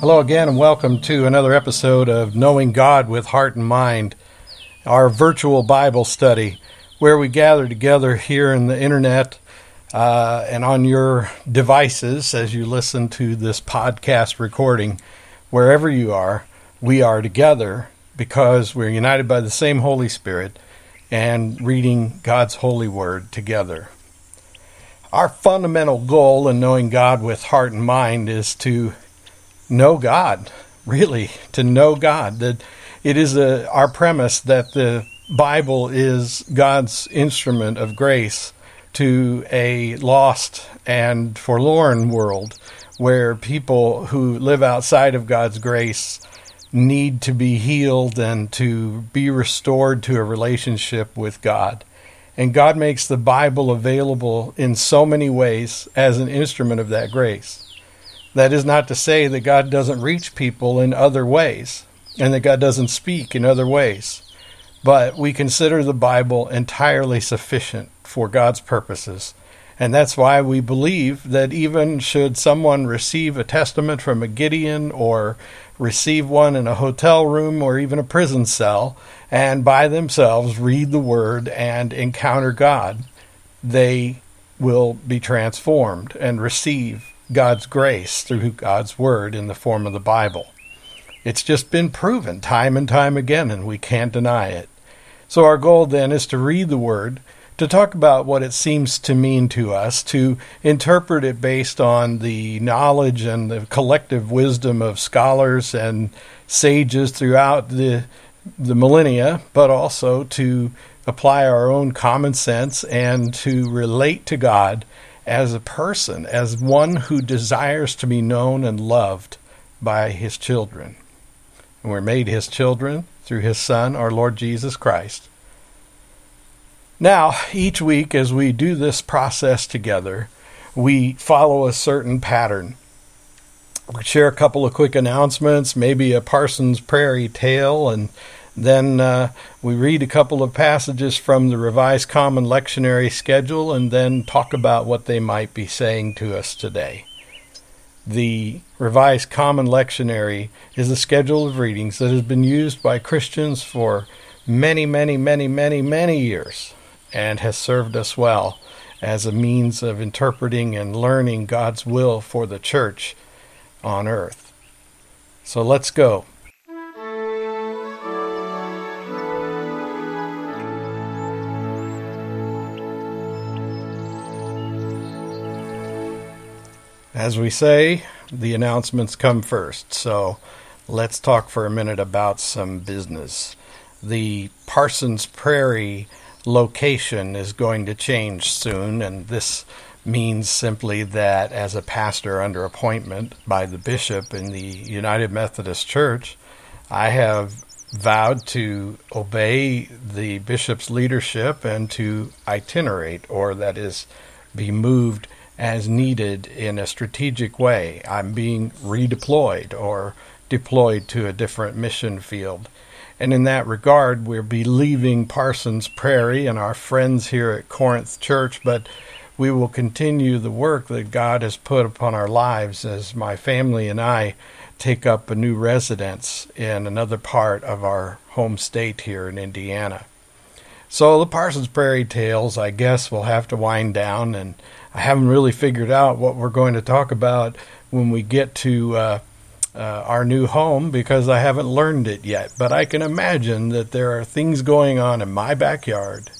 Hello again, and welcome to another episode of Knowing God with Heart and Mind, our virtual Bible study, where we gather together here in the internet uh, and on your devices as you listen to this podcast recording. Wherever you are, we are together because we're united by the same Holy Spirit and reading God's holy word together. Our fundamental goal in knowing God with heart and mind is to know God, really, to know God. That it is a, our premise that the Bible is God's instrument of grace to a lost and forlorn world where people who live outside of God's grace need to be healed and to be restored to a relationship with God. And God makes the Bible available in so many ways as an instrument of that grace. That is not to say that God doesn't reach people in other ways and that God doesn't speak in other ways. But we consider the Bible entirely sufficient for God's purposes. And that's why we believe that even should someone receive a testament from a Gideon or receive one in a hotel room or even a prison cell and by themselves read the Word and encounter God, they will be transformed and receive God's grace through God's Word in the form of the Bible. It's just been proven time and time again, and we can't deny it. So, our goal then is to read the Word, to talk about what it seems to mean to us, to interpret it based on the knowledge and the collective wisdom of scholars and sages throughout the, the millennia, but also to apply our own common sense and to relate to God as a person, as one who desires to be known and loved by his children. And we're made his children through his Son, our Lord Jesus Christ. Now, each week as we do this process together, we follow a certain pattern. We share a couple of quick announcements, maybe a Parsons Prairie tale, and then uh, we read a couple of passages from the Revised Common Lectionary Schedule and then talk about what they might be saying to us today. The Revised Common Lectionary is a schedule of readings that has been used by Christians for many, many, many, many, many years and has served us well as a means of interpreting and learning God's will for the church on earth. So let's go. As we say, the announcements come first. So let's talk for a minute about some business. The Parsons Prairie location is going to change soon, and this means simply that as a pastor under appointment by the bishop in the United Methodist Church, I have vowed to obey the bishop's leadership and to itinerate, or that is, be moved as needed in a strategic way. I'm being redeployed or deployed to a different mission field. And in that regard, we'll be leaving Parsons Prairie and our friends here at Corinth Church, but we will continue the work that God has put upon our lives as my family and I take up a new residence in another part of our home state here in Indiana. So the Parsons Prairie tales, I guess, will have to wind down and I haven't really figured out what we're going to talk about when we get to uh, uh, our new home because I haven't learned it yet. But I can imagine that there are things going on in my backyard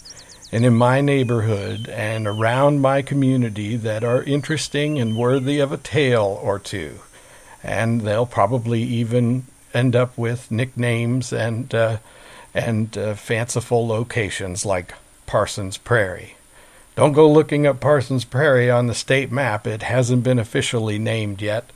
and in my neighborhood and around my community that are interesting and worthy of a tale or two. And they'll probably even end up with nicknames and uh, and uh, fanciful locations like Parsons Prairie. Don't go looking up Parsons Prairie on the state map. It hasn't been officially named yet,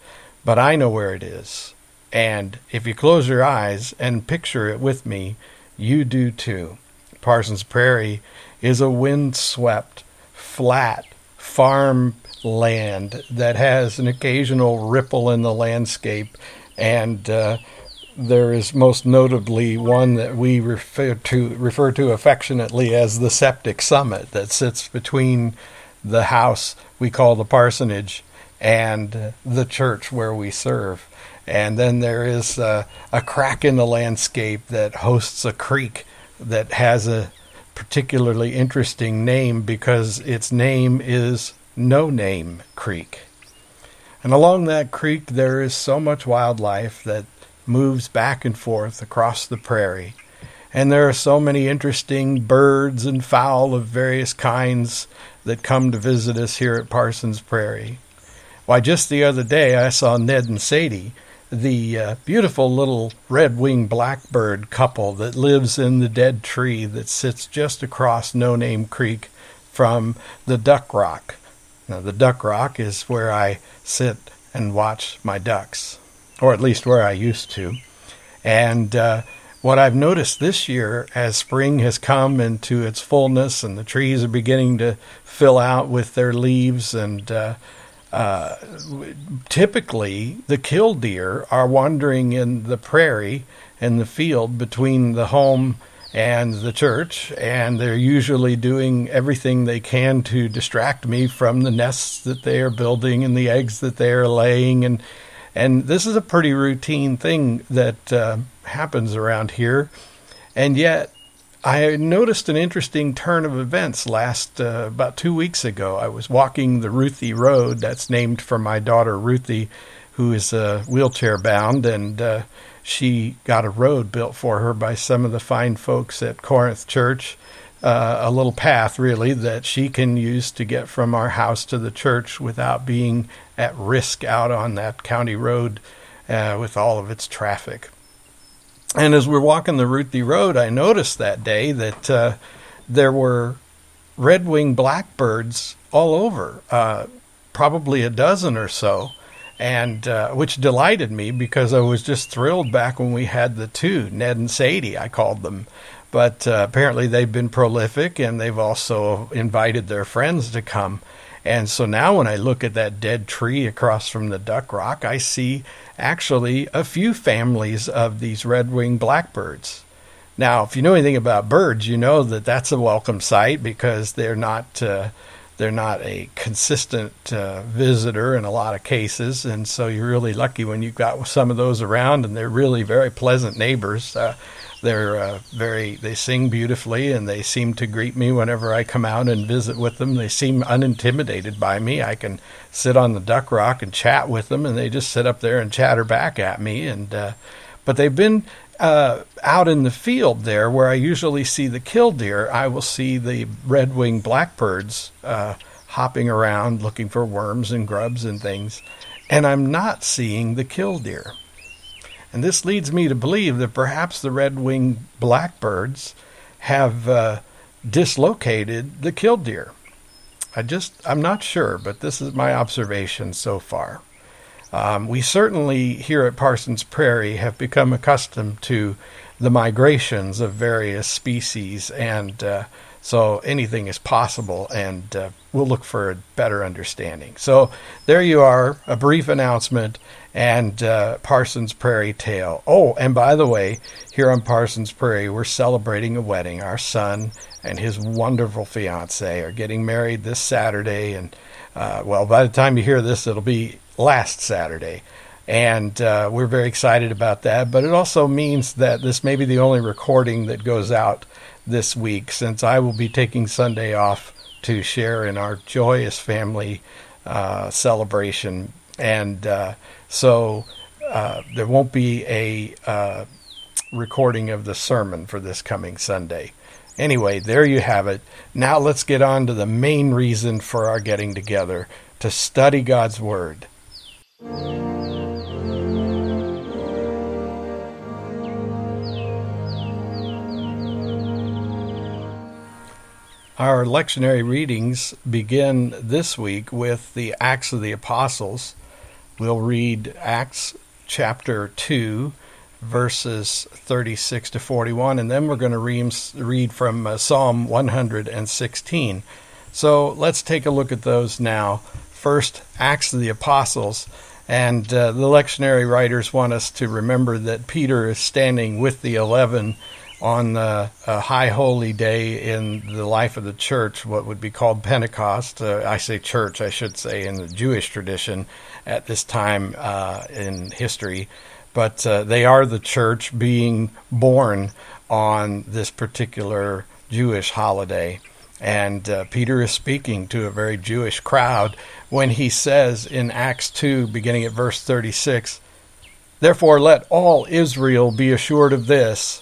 but I know where it is. And if you close your eyes and picture it with me, you do too. Parsons Prairie is a windswept, flat farm land that has an occasional ripple in the landscape and uh, there is most notably one that we refer to refer to affectionately as the septic summit that sits between the house we call the parsonage and the church where we serve. And then there is uh, a crack in the landscape that hosts a creek that has a particularly interesting name because its name is No Name Creek. And along that creek, there is so much wildlife that moves back and forth across the prairie. And there are so many interesting birds and fowl of various kinds that come to visit us here at Parsons Prairie. Why, just the other day I saw Ned and Sadie, the uh, beautiful little red winged blackbird couple that lives in the dead tree that sits just across No Name Creek from the Duck Rock. Now, the Duck Rock is where I sit and watch my ducks, or at least where I used to. And uh, what I've noticed this year, as spring has come into its fullness and the trees are beginning to fill out with their leaves, and uh, uh, typically the killdeer are wandering in the prairie and the field between the home and the church, and they're usually doing everything they can to distract me from the nests that they are building and the eggs that they are laying, and and this is a pretty routine thing that uh, happens around here, and yet. I noticed an interesting turn of events last uh, about two weeks ago. I was walking the Ruthie Road, that's named for my daughter Ruthie, who is uh, wheelchair bound, and uh, she got a road built for her by some of the fine folks at Corinth Church. Uh, a little path, really, that she can use to get from our house to the church without being at risk out on that county road uh, with all of its traffic. And as we're walking the Ruthie Road, I noticed that day that uh, there were red winged blackbirds all over, uh, probably a dozen or so and uh, which delighted me because I was just thrilled back when we had the two Ned and Sadie. I called them, but uh, apparently they've been prolific and they've also invited their friends to come. And so now when I look at that dead tree across from the Duck Rock, I see actually a few families of these red-winged blackbirds. Now, if you know anything about birds, you know that that's a welcome sight because they're not uh, they're not a consistent uh, visitor in a lot of cases, and so you're really lucky when you've got some of those around, and they're really very pleasant neighbors. Uh, they're uh, very they sing beautifully, and they seem to greet me whenever I come out and visit with them. They seem unintimidated by me. I can sit on the duck rock and chat with them, and they just sit up there and chatter back at me. And uh, but they've been uh, out in the field there, where I usually see the killdeer, I will see the red winged blackbirds uh, hopping around looking for worms and grubs and things, and I'm not seeing the killdeer. And this leads me to believe that perhaps the red winged blackbirds have uh, dislocated the killdeer. I just, I'm not sure, but this is my observation so far. Um, we certainly here at Parsons Prairie have become accustomed to the migrations of various species, and uh, so anything is possible, and uh, we'll look for a better understanding. So there you are, a brief announcement and uh, Parsons Prairie Tale. Oh, and by the way, here on Parsons Prairie, we're celebrating a wedding. Our son and his wonderful fiance are getting married this Saturday, and uh, well, by the time you hear this, it'll be last Saturday. And uh, we're very excited about that. But it also means that this may be the only recording that goes out this week since I will be taking Sunday off to share in our joyous family uh, celebration. And uh, so uh, there won't be a uh, recording of the sermon for this coming Sunday. Anyway, there you have it. Now let's get on to the main reason for our getting together to study God's Word. Our lectionary readings begin this week with the Acts of the Apostles. We'll read Acts chapter 2, verses 36 to 41, and then we're going to read from uh, Psalm 116. So let's take a look at those now. First, Acts of the Apostles. And uh, the lectionary writers want us to remember that Peter is standing with the eleven on the uh, high holy day in the life of the church, what would be called Pentecost. Uh, I say church, I should say, in the Jewish tradition at this time uh, in history. But uh, they are the church being born on this particular Jewish holiday. And uh, Peter is speaking to a very Jewish crowd when he says in Acts 2, beginning at verse 36, Therefore let all Israel be assured of this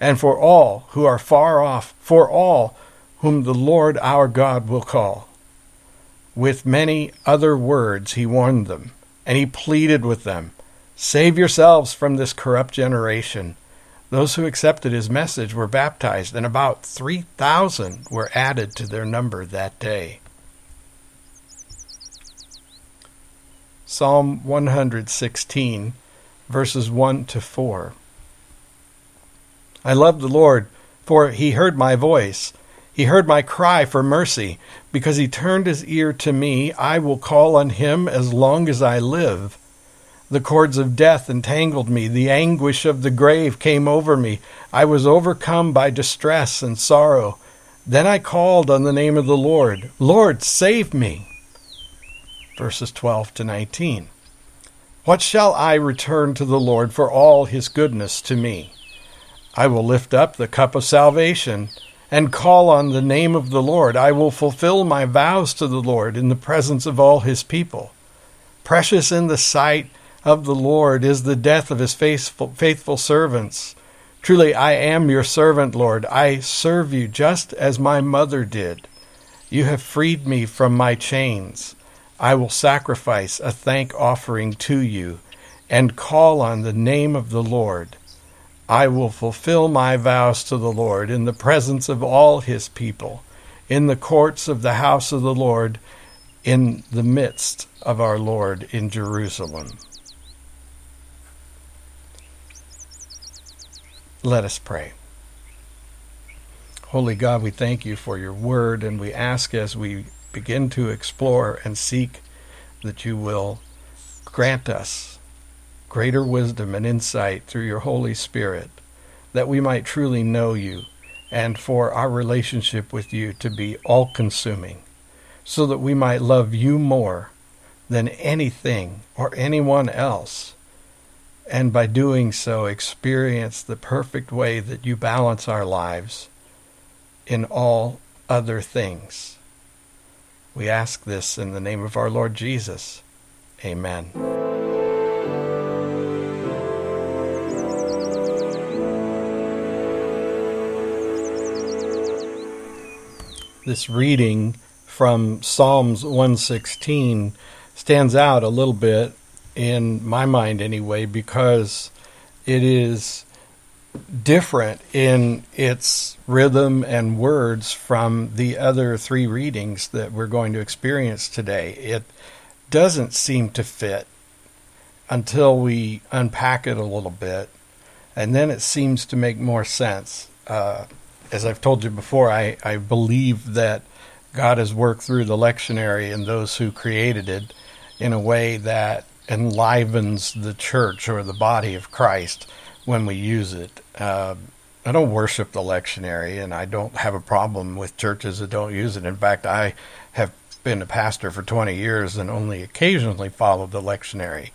and for all who are far off, for all whom the Lord our God will call. With many other words he warned them, and he pleaded with them Save yourselves from this corrupt generation. Those who accepted his message were baptized, and about 3,000 were added to their number that day. Psalm 116, verses 1 to 4. I love the Lord, for he heard my voice. He heard my cry for mercy. Because he turned his ear to me, I will call on him as long as I live. The cords of death entangled me. The anguish of the grave came over me. I was overcome by distress and sorrow. Then I called on the name of the Lord. Lord, save me. Verses 12 to 19. What shall I return to the Lord for all his goodness to me? I will lift up the cup of salvation and call on the name of the Lord. I will fulfill my vows to the Lord in the presence of all his people. Precious in the sight of the Lord is the death of his faithful, faithful servants. Truly, I am your servant, Lord. I serve you just as my mother did. You have freed me from my chains. I will sacrifice a thank offering to you and call on the name of the Lord. I will fulfill my vows to the Lord in the presence of all his people, in the courts of the house of the Lord, in the midst of our Lord in Jerusalem. Let us pray. Holy God, we thank you for your word, and we ask as we begin to explore and seek that you will grant us greater wisdom and insight through your Holy Spirit, that we might truly know you and for our relationship with you to be all consuming, so that we might love you more than anything or anyone else, and by doing so experience the perfect way that you balance our lives in all other things. We ask this in the name of our Lord Jesus. Amen. This reading from Psalms 116 stands out a little bit in my mind anyway because it is different in its rhythm and words from the other three readings that we're going to experience today. It doesn't seem to fit until we unpack it a little bit, and then it seems to make more sense. Uh, as I've told you before, I, I believe that God has worked through the lectionary and those who created it in a way that enlivens the church or the body of Christ when we use it. Uh, I don't worship the lectionary, and I don't have a problem with churches that don't use it. In fact, I have been a pastor for 20 years and only occasionally followed the lectionary.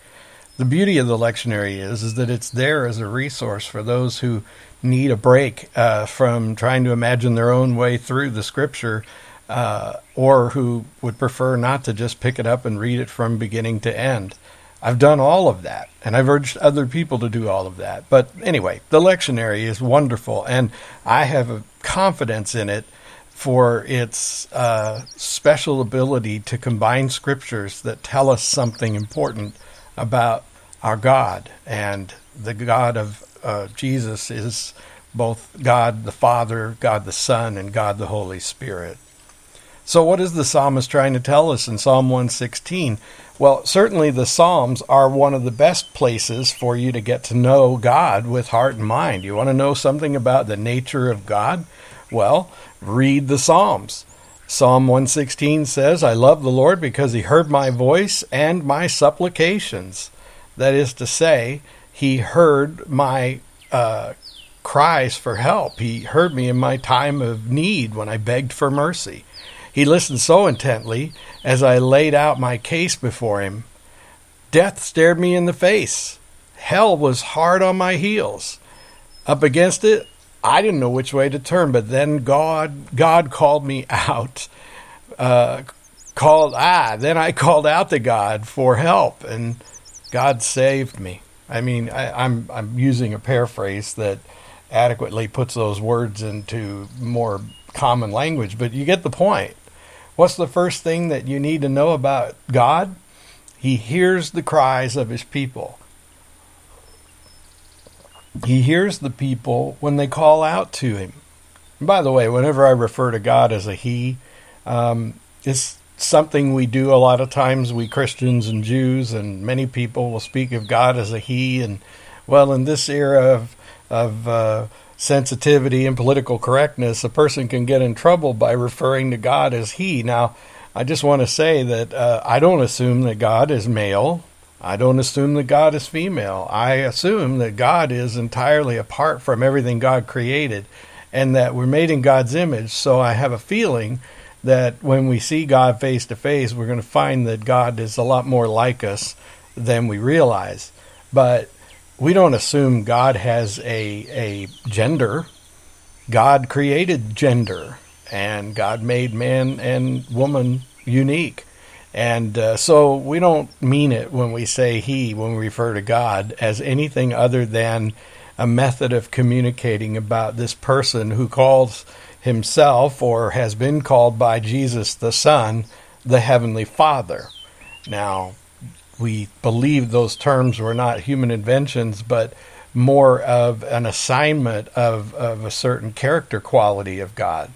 The beauty of the lectionary is, is that it's there as a resource for those who need a break uh, from trying to imagine their own way through the scripture, uh, or who would prefer not to just pick it up and read it from beginning to end. I've done all of that, and I've urged other people to do all of that. But anyway, the lectionary is wonderful, and I have a confidence in it for its uh, special ability to combine scriptures that tell us something important about our God and the God of uh, Jesus is both God the Father, God the Son, and God the Holy Spirit. So, what is the psalmist trying to tell us in Psalm 116? Well, certainly the Psalms are one of the best places for you to get to know God with heart and mind. You want to know something about the nature of God? Well, read the Psalms. Psalm 116 says, I love the Lord because he heard my voice and my supplications. That is to say, he heard my uh, cries for help. He heard me in my time of need when I begged for mercy. He listened so intently as I laid out my case before him. Death stared me in the face. Hell was hard on my heels. Up against it, I didn't know which way to turn, but then God God called me out. Uh, called ah, then I called out to God for help, and God saved me. I mean, I, I'm I'm using a paraphrase that adequately puts those words into more common language, but you get the point. What's the first thing that you need to know about God? He hears the cries of his people. He hears the people when they call out to him. And by the way, whenever I refer to God as a he, um, it's something we do a lot of times, we Christians and Jews, and many people will speak of God as a he. And well, in this era of, of uh, sensitivity and political correctness, a person can get in trouble by referring to God as he. Now, I just want to say that uh, I don't assume that God is male I don't assume that God is female. I assume that God is entirely apart from everything God created and that we're made in God's image. So I have a feeling that when we see God face to face, we're going to find that God is a lot more like us than we realize. But we don't assume God has a, a gender. God created gender, and God made man and woman unique. And uh, so we don't mean it when we say He, when we refer to God, as anything other than a method of communicating about this person who calls himself or has been called by Jesus the Son, the Heavenly Father. Now, we believe those terms were not human inventions, but more of an assignment of, of a certain character quality of God.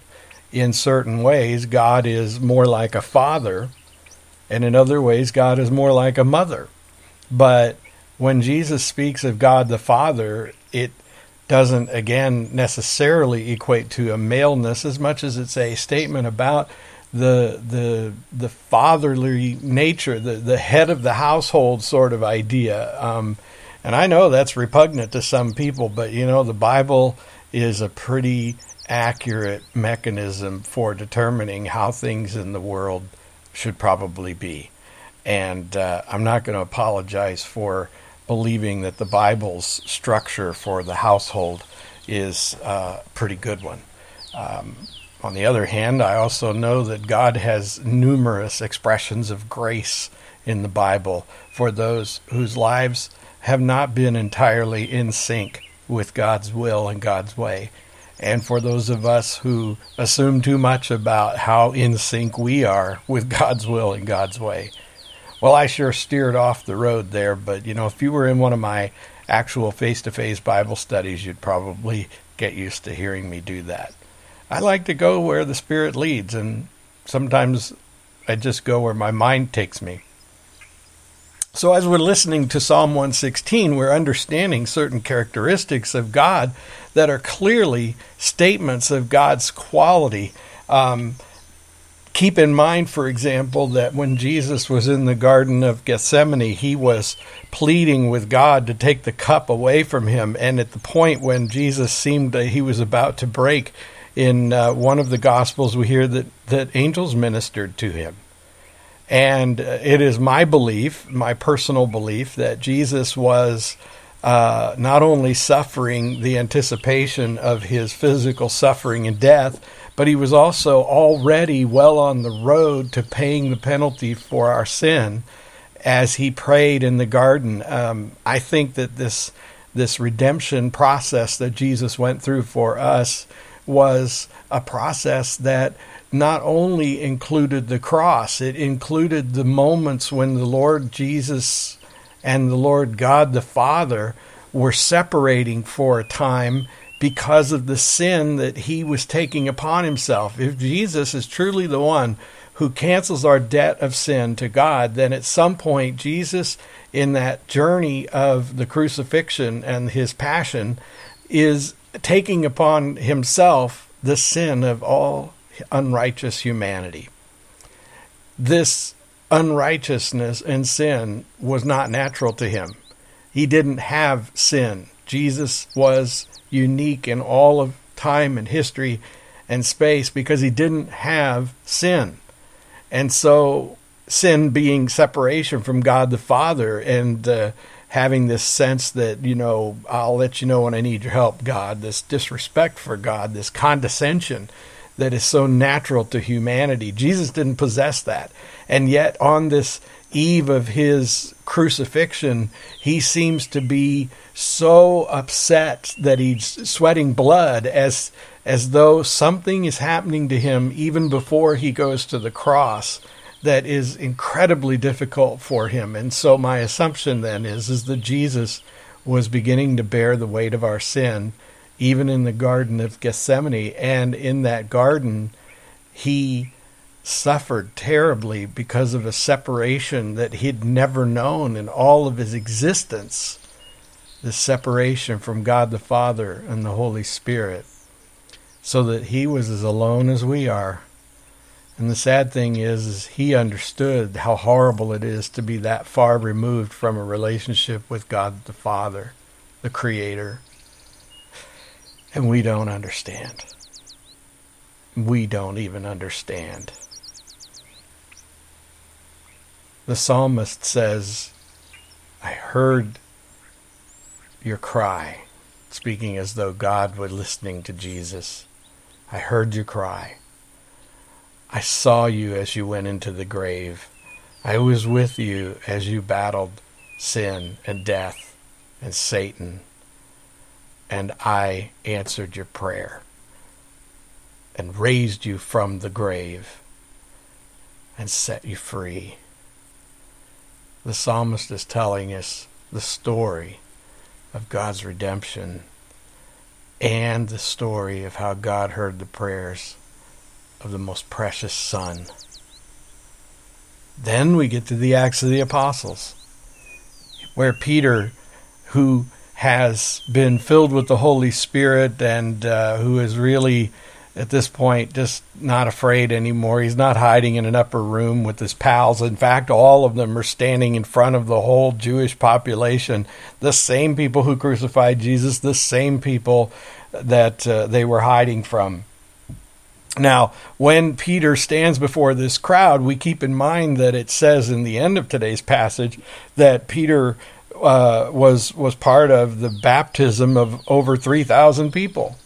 In certain ways, God is more like a father and in other ways, God is more like a mother. But when Jesus speaks of God the Father, it doesn't, again, necessarily equate to a maleness as much as it's a statement about the the the fatherly nature, the the head of the household sort of idea. Um, and I know that's repugnant to some people, but you know the Bible is a pretty accurate mechanism for determining how things in the world should probably be. And uh, I'm not going to apologize for believing that the Bible's structure for the household is uh, a pretty good one. Um, on the other hand, I also know that God has numerous expressions of grace in the Bible for those whose lives have not been entirely in sync with God's will and God's way and for those of us who assume too much about how in sync we are with God's will and God's way. Well, I sure steered off the road there, but you know, if you were in one of my actual face to face Bible studies, you'd probably get used to hearing me do that. I like to go where the Spirit leads, and sometimes I just go where my mind takes me. So, as we're listening to Psalm 116, we're understanding certain characteristics of God that are clearly statements of God's quality. Um, keep in mind, for example, that when Jesus was in the Garden of Gethsemane, he was pleading with God to take the cup away from him. And at the point when Jesus seemed that he was about to break, in uh, one of the Gospels, we hear that, that angels ministered to him. And it is my belief, my personal belief, that Jesus was uh, not only suffering the anticipation of his physical suffering and death, but he was also already well on the road to paying the penalty for our sin as he prayed in the garden. Um, I think that this this redemption process that Jesus went through for us was a process that not only included the cross, it included the moments when the Lord Jesus and the Lord God the Father were separating for a time because of the sin that he was taking upon himself. If Jesus is truly the one who cancels our debt of sin to God, then at some point, Jesus, in that journey of the crucifixion and his passion, is taking upon himself the sin of all unrighteous humanity. This unrighteousness and sin was not natural to him. He didn't have sin. Jesus was unique in all of time and history and space because he didn't have sin. And so, sin being separation from God the Father and uh, having this sense that, you know, I'll let you know when I need your help, God, this disrespect for God, this condescension that is so natural to humanity. Jesus didn't possess that. And yet, on this eve of his crucifixion, he seems to be so upset that he's sweating blood as as though something is happening to him even before he goes to the cross that is incredibly difficult for him. And so my assumption then is is that Jesus was beginning to bear the weight of our sin even in the garden of Gethsemane and in that garden he suffered terribly because of a separation that he'd never known in all of his existence the separation from God the Father and the Holy Spirit, so that he was as alone as we are. And the sad thing is, is he understood how horrible it is to be that far removed from a relationship with God the Father, the Creator. And we don't understand. We don't even understand. The psalmist says, I heard your cry, speaking as though God were listening to Jesus. I heard your cry. I saw you as you went into the grave. I was with you as you battled sin and death and Satan. And I answered your prayer and raised you from the grave and set you free the psalmist is telling us the story of God's redemption and the story of how God heard the prayers of the most precious Son. Then we get to the Acts of the Apostles, where Peter, who has been filled with the Holy Spirit and uh, who is really at this point just not afraid anymore. He's not hiding in an upper room with his pals. In fact, all of them are standing in front of the whole Jewish population, the same people who crucified Jesus, the same people that uh, they were hiding from. Now, when Peter stands before this crowd, we keep in mind that it says in the end of today's passage that Peter uh, was was part of the baptism of over three thousand people.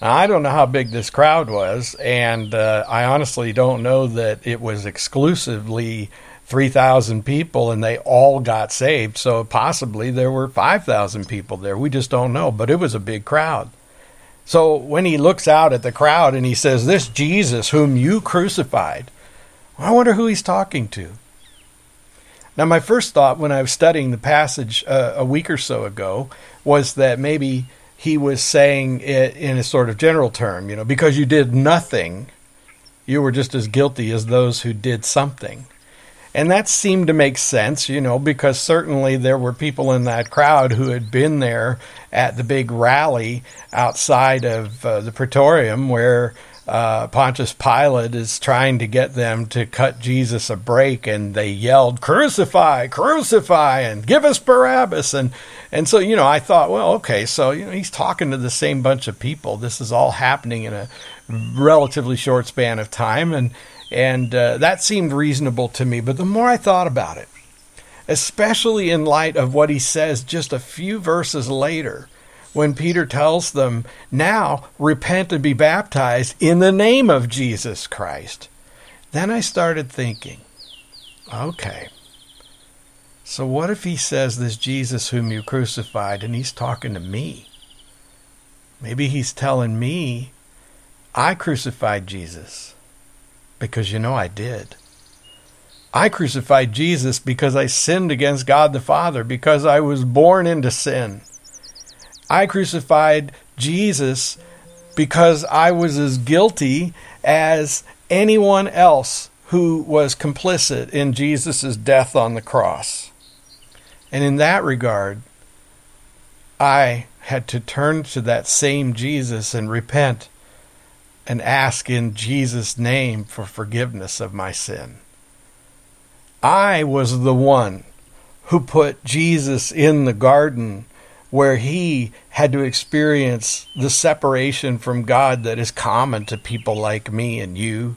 Now, I don't know how big this crowd was, and uh, I honestly don't know that it was exclusively 3,000 people and they all got saved. So possibly there were 5,000 people there. We just don't know, but it was a big crowd. So when he looks out at the crowd and he says, This Jesus whom you crucified, I wonder who he's talking to. Now, my first thought when I was studying the passage uh, a week or so ago was that maybe he was saying it in a sort of general term, you know, because you did nothing, you were just as guilty as those who did something. And that seemed to make sense, you know, because certainly there were people in that crowd who had been there at the big rally outside of uh, the Praetorium where uh, Pontius Pilate is trying to get them to cut Jesus a break, and they yelled, "Crucify, crucify, and give us Barabbas!" and and so you know, I thought, well, okay, so you know, he's talking to the same bunch of people. This is all happening in a relatively short span of time, and and uh, that seemed reasonable to me. But the more I thought about it, especially in light of what he says just a few verses later when Peter tells them, Now repent and be baptized in the name of Jesus Christ. Then I started thinking, okay, so what if he says this Jesus whom you crucified and he's talking to me? Maybe he's telling me I crucified Jesus because you know I did. I crucified Jesus because I sinned against God the Father, because I was born into sin. I crucified Jesus because I was as guilty as anyone else who was complicit in Jesus' death on the cross. And in that regard, I had to turn to that same Jesus and repent and ask in Jesus' name for forgiveness of my sin. I was the one who put Jesus in the garden where he had to experience the separation from God that is common to people like me and you.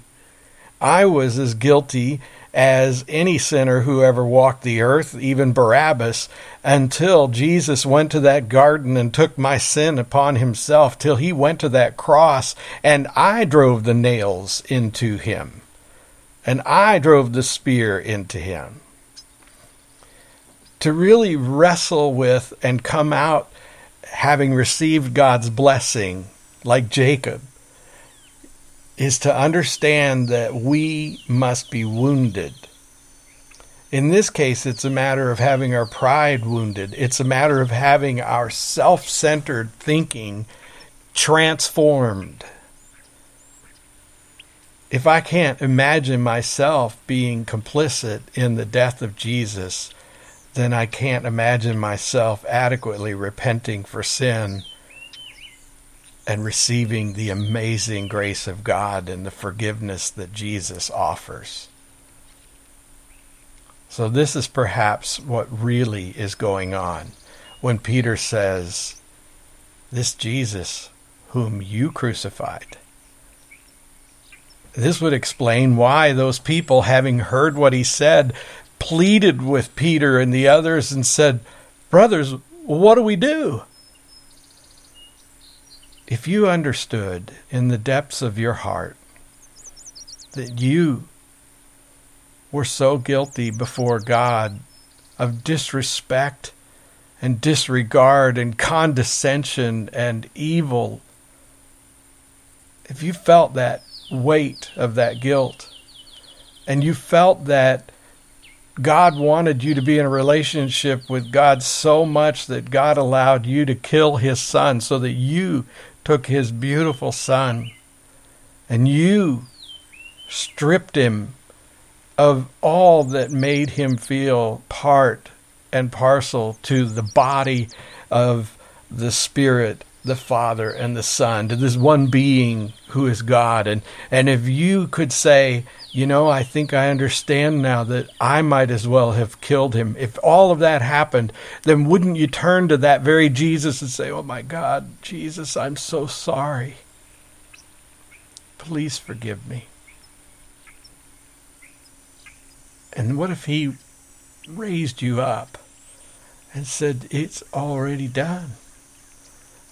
I was as guilty as any sinner who ever walked the earth, even Barabbas, until Jesus went to that garden and took my sin upon himself, till he went to that cross and I drove the nails into him, and I drove the spear into him. To really wrestle with and come out having received God's blessing, like Jacob, is to understand that we must be wounded. In this case, it's a matter of having our pride wounded. It's a matter of having our self centered thinking transformed. If I can't imagine myself being complicit in the death of Jesus, then I can't imagine myself adequately repenting for sin and receiving the amazing grace of God and the forgiveness that Jesus offers. So, this is perhaps what really is going on when Peter says, This Jesus whom you crucified. This would explain why those people, having heard what he said, pleaded with Peter and the others and said, Brothers, what do we do? if you understood in the depths of your heart that you were so guilty before God of disrespect and disregard and condescension and evil, if you felt that weight of that guilt and you felt that God wanted you to be in a relationship with God so much that God allowed you to kill his son so that you took his beautiful son and you stripped him of all that made him feel part and parcel to the body of the Spirit, the Father, and the Son, to this one being who is God. And, and if you could say, you know, I think I understand now that I might as well have killed him. If all of that happened, then wouldn't you turn to that very Jesus and say, Oh my God, Jesus, I'm so sorry. Please forgive me. And what if he raised you up and said, It's already done?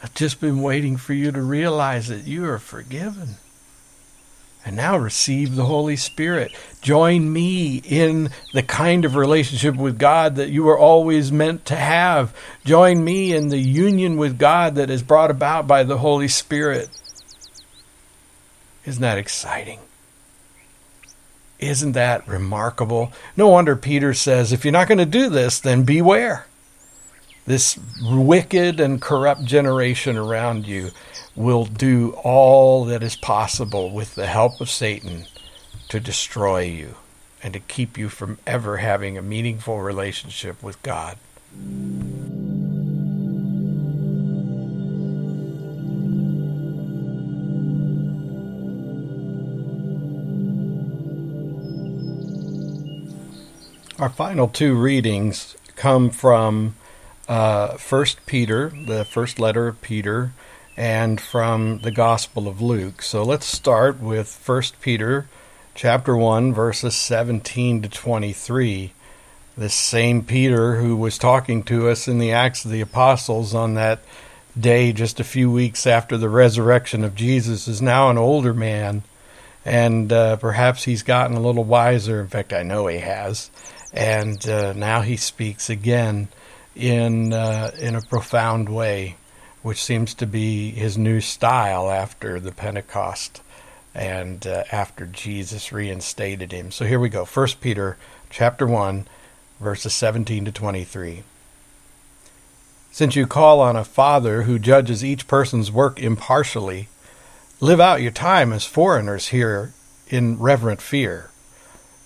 I've just been waiting for you to realize that you are forgiven. And now receive the Holy Spirit. Join me in the kind of relationship with God that you were always meant to have. Join me in the union with God that is brought about by the Holy Spirit. Isn't that exciting? Isn't that remarkable? No wonder Peter says, if you're not going to do this, then beware. This wicked and corrupt generation around you will do all that is possible with the help of Satan to destroy you and to keep you from ever having a meaningful relationship with God. Our final two readings come from uh, First Peter, the first letter of Peter, and from the Gospel of Luke. So let's start with First Peter, chapter one, verses seventeen to twenty-three. This same Peter who was talking to us in the Acts of the Apostles on that day just a few weeks after the resurrection of Jesus is now an older man, and uh, perhaps he's gotten a little wiser. In fact, I know he has, and uh, now he speaks again in uh, in a profound way, which seems to be his new style after the Pentecost and uh, after Jesus reinstated him. So here we go. First Peter chapter 1 verses 17 to 23. Since you call on a Father who judges each person's work impartially, live out your time as foreigners here in reverent fear.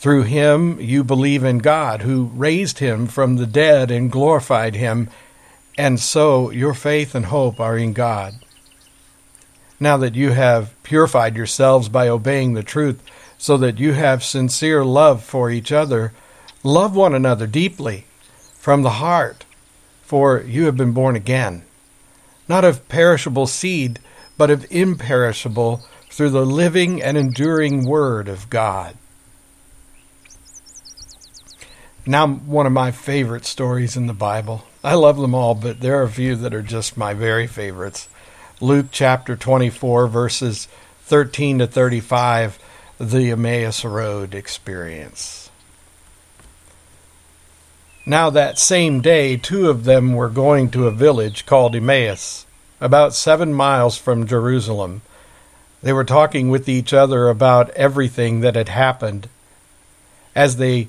Through him you believe in God, who raised him from the dead and glorified him, and so your faith and hope are in God now that you have purified yourselves by obeying the truth, so that you have sincere love for each other, love one another deeply from the heart, for you have been born again, not of perishable seed, but of imperishable, through the living and enduring Word of God. Now, one of my favorite stories in the Bible. I love them all, but there are a few that are just my very favorites. Luke chapter 24, verses 13 to 35, the Emmaus Road experience. Now, that same day, two of them were going to a village called Emmaus, about seven miles from Jerusalem. They were talking with each other about everything that had happened. As they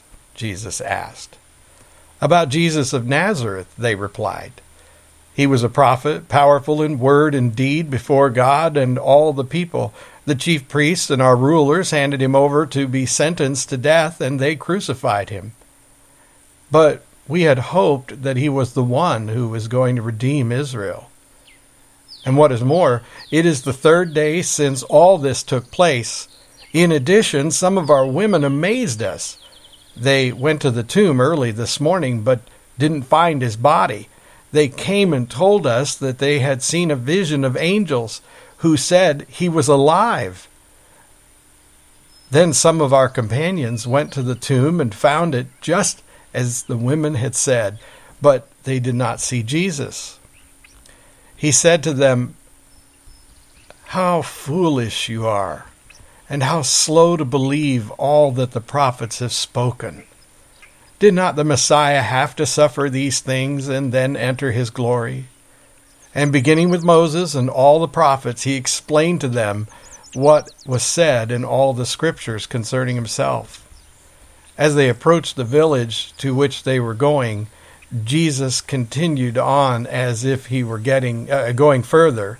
Jesus asked. About Jesus of Nazareth, they replied. He was a prophet, powerful in word and deed before God and all the people. The chief priests and our rulers handed him over to be sentenced to death, and they crucified him. But we had hoped that he was the one who was going to redeem Israel. And what is more, it is the third day since all this took place. In addition, some of our women amazed us. They went to the tomb early this morning, but didn't find his body they came and told us that they had seen a vision of angels who said he was alive. Then some of our companions went to the tomb and found it just as the women had said, but they did not see Jesus. He said to them, How foolish you are, and how slow to believe all that the prophets have spoken. Did not the Messiah have to suffer these things and then enter his glory? And beginning with Moses and all the prophets, he explained to them what was said in all the scriptures concerning himself. As they approached the village to which they were going, Jesus continued on as if he were getting uh, going further.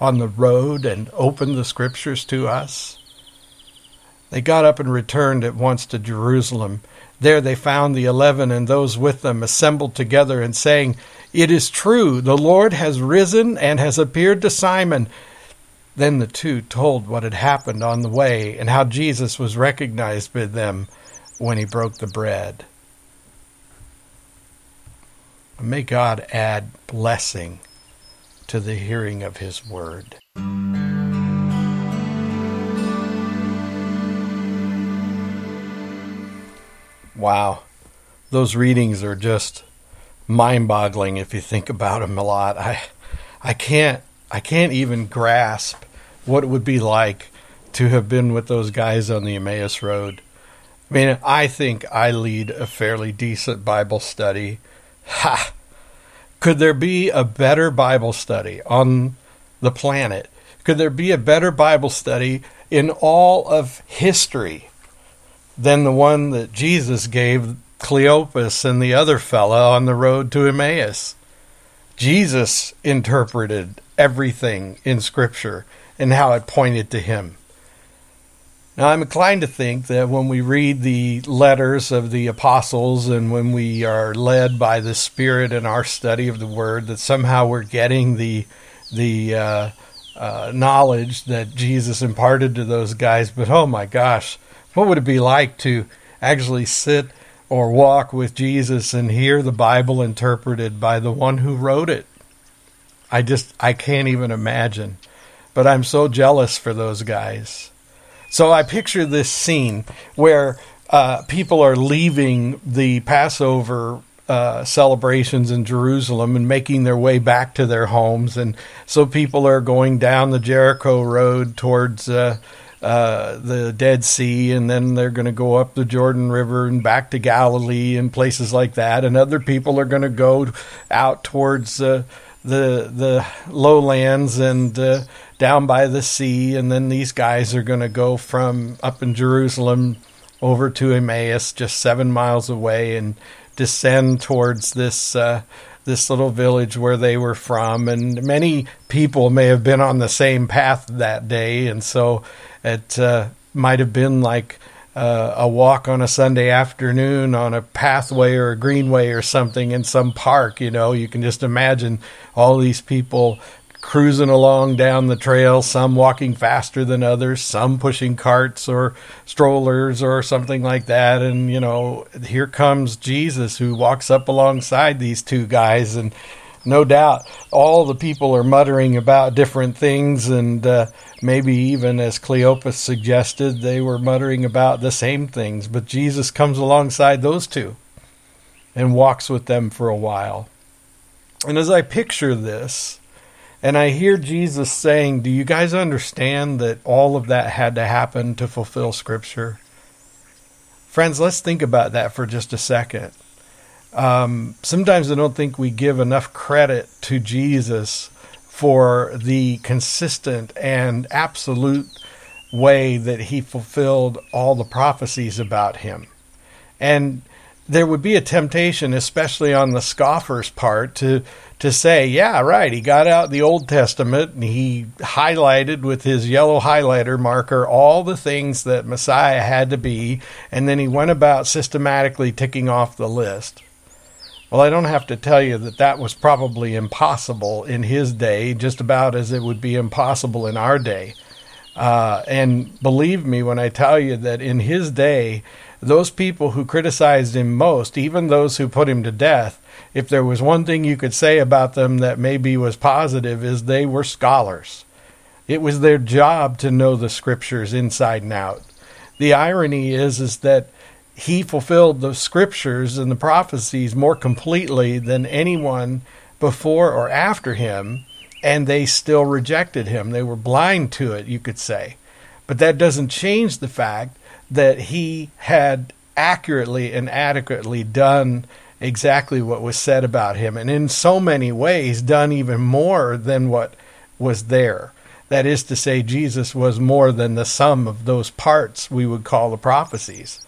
on the road and opened the scriptures to us? They got up and returned at once to Jerusalem there they found the eleven and those with them assembled together and saying, It is true, the Lord has risen and has appeared to Simon. Then the two told what had happened on the way and how Jesus was recognized by them when he broke the bread. May God add blessing to the hearing of his word. Wow. Those readings are just mind-boggling if you think about them a lot. I I can't I can't even grasp what it would be like to have been with those guys on the Emmaus Road. I mean, I think I lead a fairly decent Bible study. Ha! Could there be a better Bible study on the planet? Could there be a better Bible study in all of history than the one that Jesus gave Cleopas and the other fellow on the road to Emmaus. Jesus interpreted everything in Scripture and how it pointed to him. Now, I'm inclined to think that when we read the letters of the apostles and when we are led by the Spirit in our study of the Word, that somehow we're getting the the uh, uh, knowledge that Jesus imparted to those guys. But oh my gosh, what would it be like to actually sit or walk with Jesus and hear the Bible interpreted by the one who wrote it? I just I can't even imagine. But I'm so jealous for those guys. So I picture this scene where uh, people are leaving the Passover uh, celebrations in Jerusalem and making their way back to their homes. And so people are going down the Jericho road towards uh, uh, the Dead Sea, and then they're going to go up the Jordan River and back to Galilee and places like that. And other people are going to go out towards uh, the the lowlands and uh, down by the sea. And then these guys are going to go from up in Jerusalem over to Emmaus, just seven miles away, and descend towards this uh, this little village where they were from, and many people may have been on the same path that day, and so it uh, might have been like uh, a walk on a Sunday afternoon on a pathway or a greenway or something in some park. You know, you can just imagine all these people cruising along down the trail, some walking faster than others, some pushing carts or strollers or something like that. And, you know, here comes Jesus who walks up alongside these two guys. And no doubt all the people are muttering about different things. And uh, maybe even as Cleopas suggested, they were muttering about the same things. But Jesus comes alongside those two and walks with them for a while. And as I picture this, and I hear Jesus saying, Do you guys understand that all of that had to happen to fulfill Scripture? Friends, let's think about that for just a second. Um, sometimes I don't think we give enough credit to Jesus for the consistent and absolute way that he fulfilled all the prophecies about him. And there would be a temptation, especially on the scoffer's part, to to say, yeah, right, he got out the Old Testament and he highlighted with his yellow highlighter marker all the things that Messiah had to be, and then he went about systematically ticking off the list. Well, I don't have to tell you that that was probably impossible in his day, just about as it would be impossible in our day. Uh, and believe me when I tell you that in his day, those people who criticized him most, even those who put him to death, if there was one thing you could say about them that maybe was positive, is they were scholars. It was their job to know the scriptures inside and out. The irony is, is that he fulfilled the scriptures and the prophecies more completely than anyone before or after him, and they still rejected him. They were blind to it, you could say. But that doesn't change the fact that he had accurately and adequately done exactly what was said about him, and in so many ways done even more than what was there. That is to say, Jesus was more than the sum of those parts we would call the prophecies.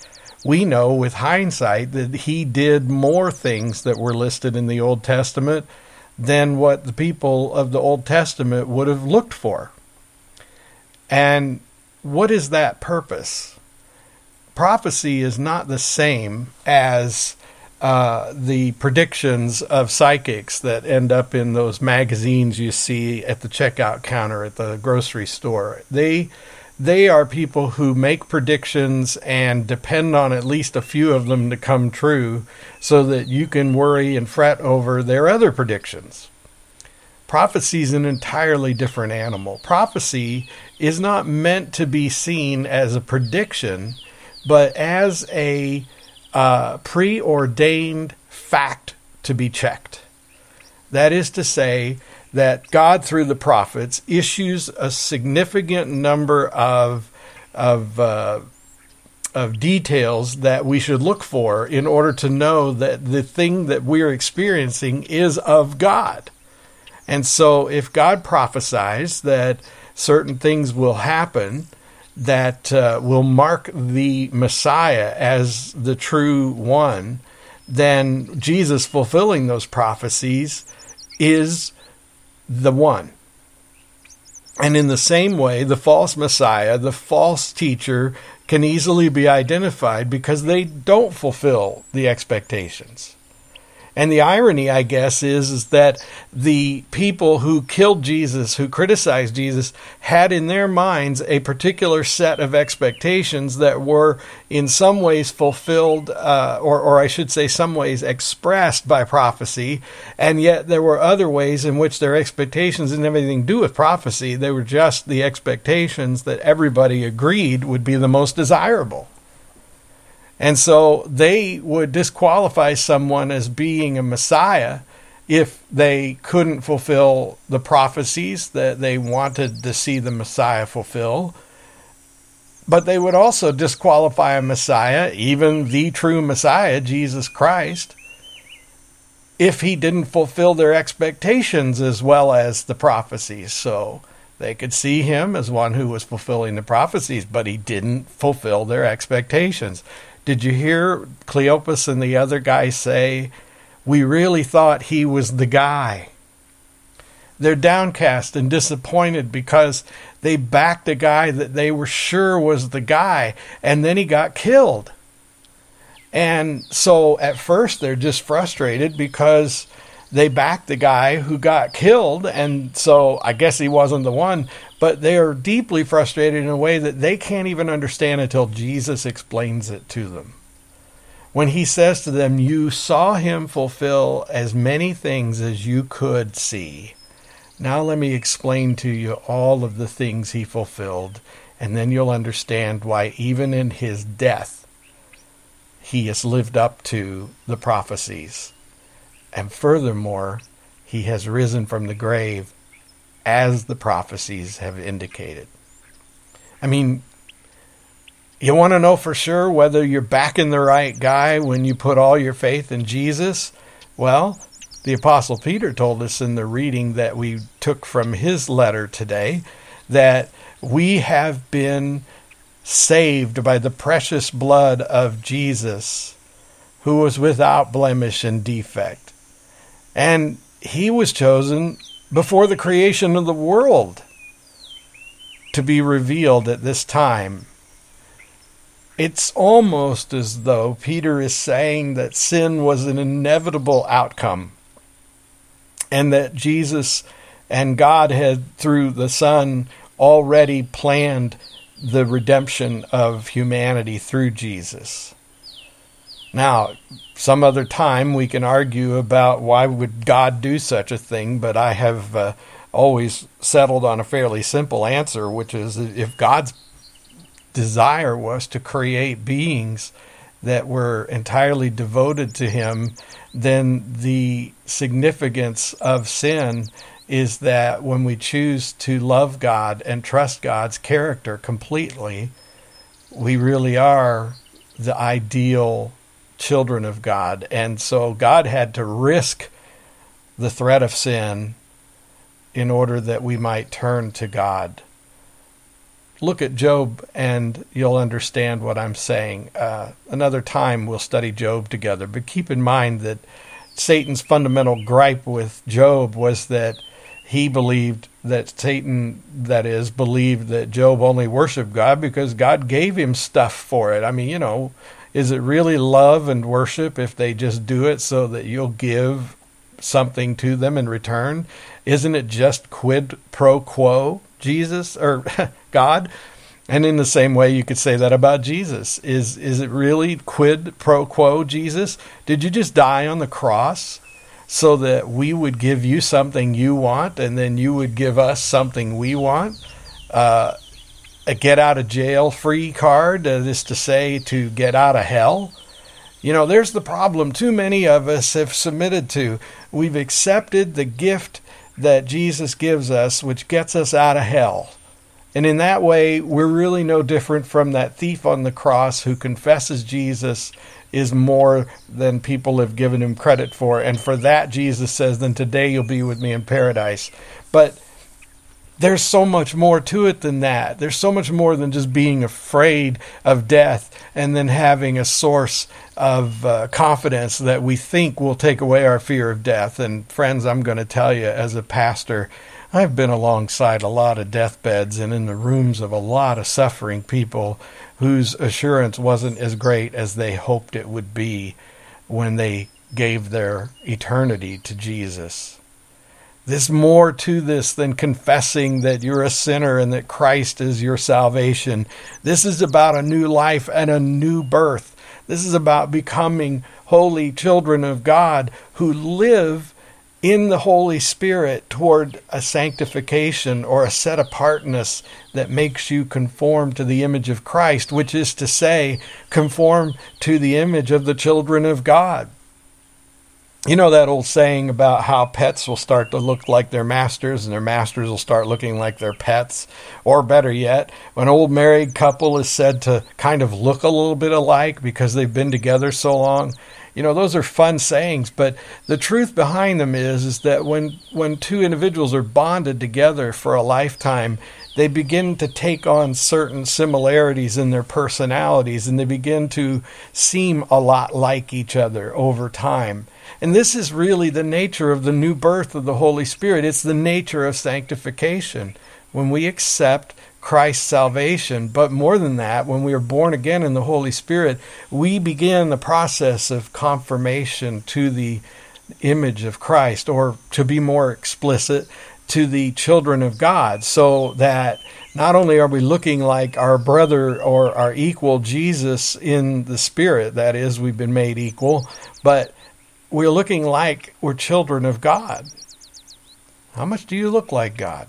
We know with hindsight that he did more things that were listed in the Old Testament than what the people of the Old Testament would have looked for. And what is that purpose? prophecy is not the same as uh, the predictions of psychics that end up in those magazines you see at the checkout counter at the grocery store. They they are people who make predictions and depend on at least a few of them to come true so that you can worry and fret over their other predictions. Prophecy is an entirely different animal. Prophecy is not meant to be seen as a prediction but as a uh, preordained fact to be checked. That is to say, that God, through the prophets, issues a significant number of of uh, of details that we should look for in order to know that the thing that we're experiencing is of God. And so, if God prophesies that certain things will happen, that uh, will mark the Messiah as the true one, then Jesus fulfilling those prophecies is the one. And in the same way, the false Messiah, the false teacher, can easily be identified because they don't fulfill the expectations. And the irony, I guess, is, is that the people who killed Jesus, who criticized Jesus, had in their minds a particular set of expectations that were in some ways fulfilled, uh, or, or I should say, some ways expressed by prophecy. And yet there were other ways in which their expectations didn't have anything to do with prophecy. They were just the expectations that everybody agreed would be the most desirable. And so they would disqualify someone as being a Messiah if they couldn't fulfill the prophecies that they wanted to see the Messiah fulfill. But they would also disqualify a Messiah, even the true Messiah, Jesus Christ, if he didn't fulfill their expectations as well as the prophecies. So they could see him as one who was fulfilling the prophecies, but he didn't fulfill their expectations. Did you hear Cleopas and the other guy say, We really thought he was the guy? They're downcast and disappointed because they backed a guy that they were sure was the guy, and then he got killed. And so at first they're just frustrated because they backed the guy who got killed, and so I guess he wasn't the one but they are deeply frustrated in a way that they can't even understand until Jesus explains it to them. When he says to them, You saw him fulfill as many things as you could see. Now let me explain to you all of the things he fulfilled, and then you'll understand why, even in his death, he has lived up to the prophecies. And furthermore, he has risen from the grave as the prophecies have indicated. I mean, you want to know for sure whether you're backing the right guy when you put all your faith in Jesus? Well, the Apostle Peter told us in the reading that we took from his letter today that we have been saved by the precious blood of Jesus, who was without blemish and defect. And he was chosen before the creation of the world to be revealed at this time. It's almost as though Peter is saying that sin was an inevitable outcome and that Jesus and God had, through the Son, already planned the redemption of humanity through Jesus. Now, some other time we can argue about why would God do such a thing, but I have uh, always settled on a fairly simple answer, which is if God's desire was to create beings that were entirely devoted to Him, then the significance of sin is that when we choose to love God and trust God's character completely, we really are the ideal children of God. And so God had to risk the threat of sin in order that we might turn to God. Look at Job and you'll understand what I'm saying. Uh, another time we'll study Job together, but keep in mind that Satan's fundamental gripe with Job was that he believed that Satan, that is, believed that Job only worshiped God because God gave him stuff for it. I mean, you know, is it really love and worship if they just do it so that you'll give something to them in return? Isn't it just quid pro quo, Jesus or God? And in the same way, you could say that about Jesus. Is is it really quid pro quo, Jesus? Did you just die on the cross so that we would give you something you want, and then you would give us something we want? Uh, a get out of jail free card, uh, that is to say, to get out of hell. You know, there's the problem too many of us have submitted to. We've accepted the gift that Jesus gives us, which gets us out of hell. And in that way, we're really no different from that thief on the cross who confesses Jesus is more than people have given him credit for. And for that, Jesus says, Then today you'll be with me in paradise. But there's so much more to it than that. There's so much more than just being afraid of death and then having a source of uh, confidence that we think will take away our fear of death. And friends, I'm going to tell you, as a pastor, I've been alongside a lot of deathbeds and in the rooms of a lot of suffering people whose assurance wasn't as great as they hoped it would be when they gave their eternity to Jesus. There's more to this than confessing that you're a sinner and that Christ is your salvation. This is about a new life and a new birth. This is about becoming holy children of God who live in the Holy Spirit toward a sanctification or a set apartness that makes you conform to the image of Christ, which is to say, conform to the image of the children of God you know that old saying about how pets will start to look like their masters and their masters will start looking like their pets? Or better yet, an old married couple is said to kind of look a little bit alike because they've been together so long. You know, those are fun sayings, but the truth behind them is is that when when two individuals are bonded together for a lifetime, they begin to take on certain similarities in their personalities and they begin to seem a lot like each other over time. And this is really the nature of the new birth of the Holy Spirit. It's the nature of sanctification. When we accept Christ's salvation, but more than that, when we are born again in the Holy Spirit, we begin the process of confirmation to the image of Christ, or to be more explicit, to the children of God, so that not only are we looking like our brother or our equal Jesus in the Spirit, that is, we've been made equal, but we're looking like we're children of God. How much do you look like God?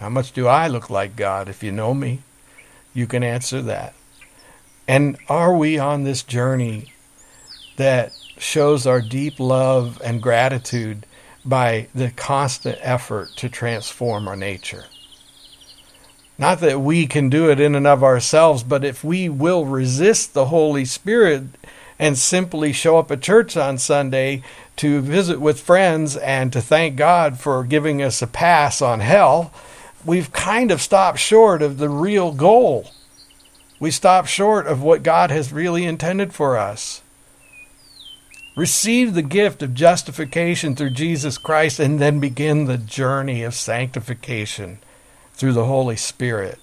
How much do I look like God? If you know me, you can answer that. And are we on this journey that shows our deep love and gratitude by the constant effort to transform our nature? Not that we can do it in and of ourselves, but if we will resist the Holy Spirit, and simply show up at church on Sunday to visit with friends and to thank God for giving us a pass on hell, we've kind of stopped short of the real goal. We stop short of what God has really intended for us. Receive the gift of justification through Jesus Christ and then begin the journey of sanctification through the Holy Spirit.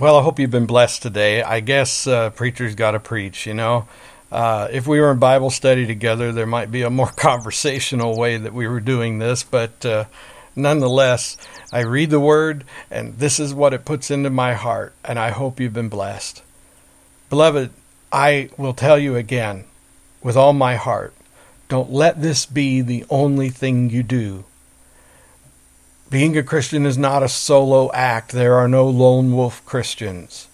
Well, I hope you've been blessed today. I guess uh, preachers got to preach, you know. Uh, if we were in Bible study together, there might be a more conversational way that we were doing this, but uh, nonetheless, I read the Word, and this is what it puts into my heart, and I hope you've been blessed. Beloved, I will tell you again, with all my heart, don't let this be the only thing you do being a Christian is not a solo act. There are no lone wolf Christians.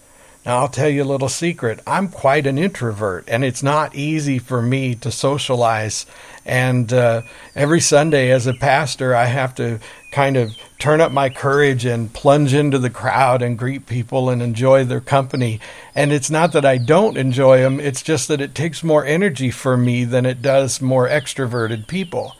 Now, I'll tell you a little secret. I'm quite an introvert, and it's not easy for me to socialize. And uh, every Sunday, as a pastor, I have to kind of turn up my courage and plunge into the crowd and greet people and enjoy their company. And it's not that I don't enjoy them, it's just that it takes more energy for me than it does more extroverted people.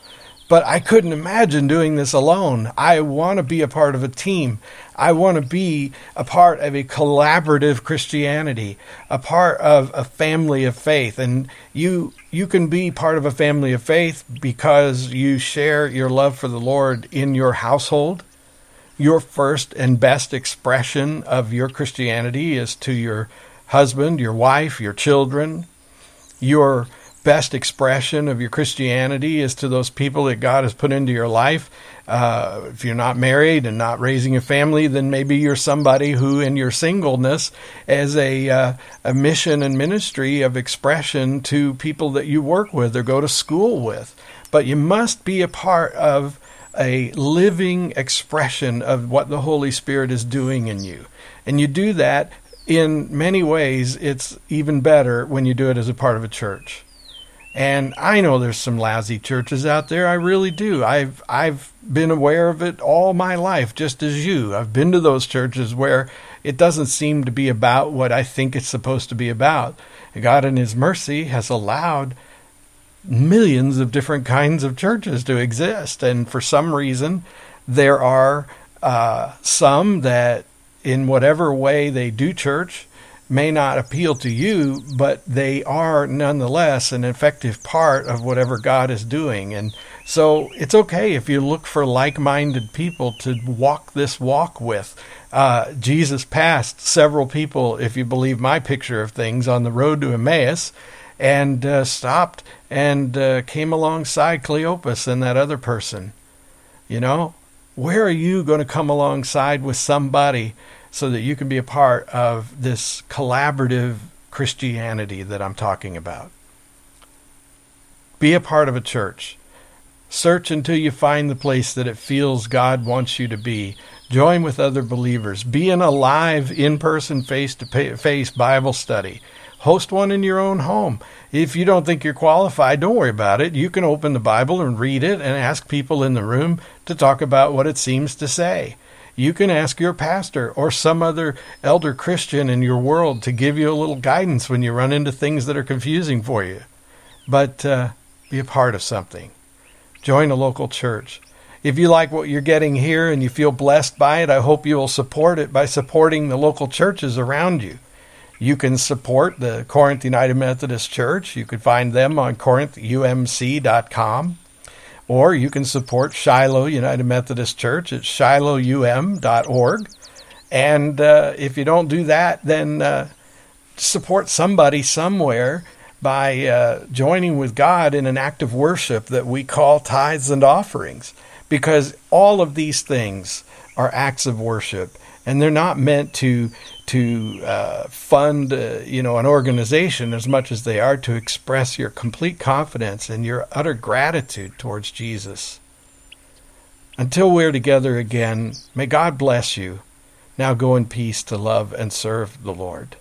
But I couldn't imagine doing this alone. I want to be a part of a team. I want to be a part of a collaborative Christianity, a part of a family of faith. And you you can be part of a family of faith because you share your love for the Lord in your household. Your first and best expression of your Christianity is to your husband, your wife, your children. Your best expression of your Christianity is to those people that God has put into your life. Uh, if you're not married and not raising a family, then maybe you're somebody who, in your singleness, as a uh, a mission and ministry of expression to people that you work with or go to school with. But you must be a part of a living expression of what the Holy Spirit is doing in you, and you do that in many ways. It's even better when you do it as a part of a church. And I know there's some lousy churches out there. I really do. I've I've been aware of it all my life, just as you. I've been to those churches where it doesn't seem to be about what I think it's supposed to be about. God, in His mercy, has allowed millions of different kinds of churches to exist, and for some reason, there are uh, some that, in whatever way they do church, may not appeal to you, but they are nonetheless an effective part of whatever God is doing. And so it's okay if you look for like minded people to walk this walk with. Uh, Jesus passed several people, if you believe my picture of things, on the road to Emmaus and uh, stopped and uh, came alongside Cleopas and that other person. You know, where are you going to come alongside with somebody so that you can be a part of this collaborative Christianity that I'm talking about? Be a part of a church. Search until you find the place that it feels God wants you to be. Join with other believers. Be in a live, in person, face to face Bible study. Host one in your own home. If you don't think you're qualified, don't worry about it. You can open the Bible and read it and ask people in the room to talk about what it seems to say. You can ask your pastor or some other elder Christian in your world to give you a little guidance when you run into things that are confusing for you. But uh, be a part of something. Join a local church. If you like what you're getting here and you feel blessed by it, I hope you will support it by supporting the local churches around you. You can support the Corinth United Methodist Church. You can find them on corinthumc.com. Or you can support Shiloh United Methodist Church at shilohum.org. And uh, if you don't do that, then uh, support somebody somewhere by uh, joining with God in an act of worship that we call tithes and offerings because all of these things are acts of worship and they're not meant to to uh, fund uh, you know an organization as much as they are to express your complete confidence and your utter gratitude towards Jesus. Until we're together again, may God bless you. Now go in peace to love and serve the Lord.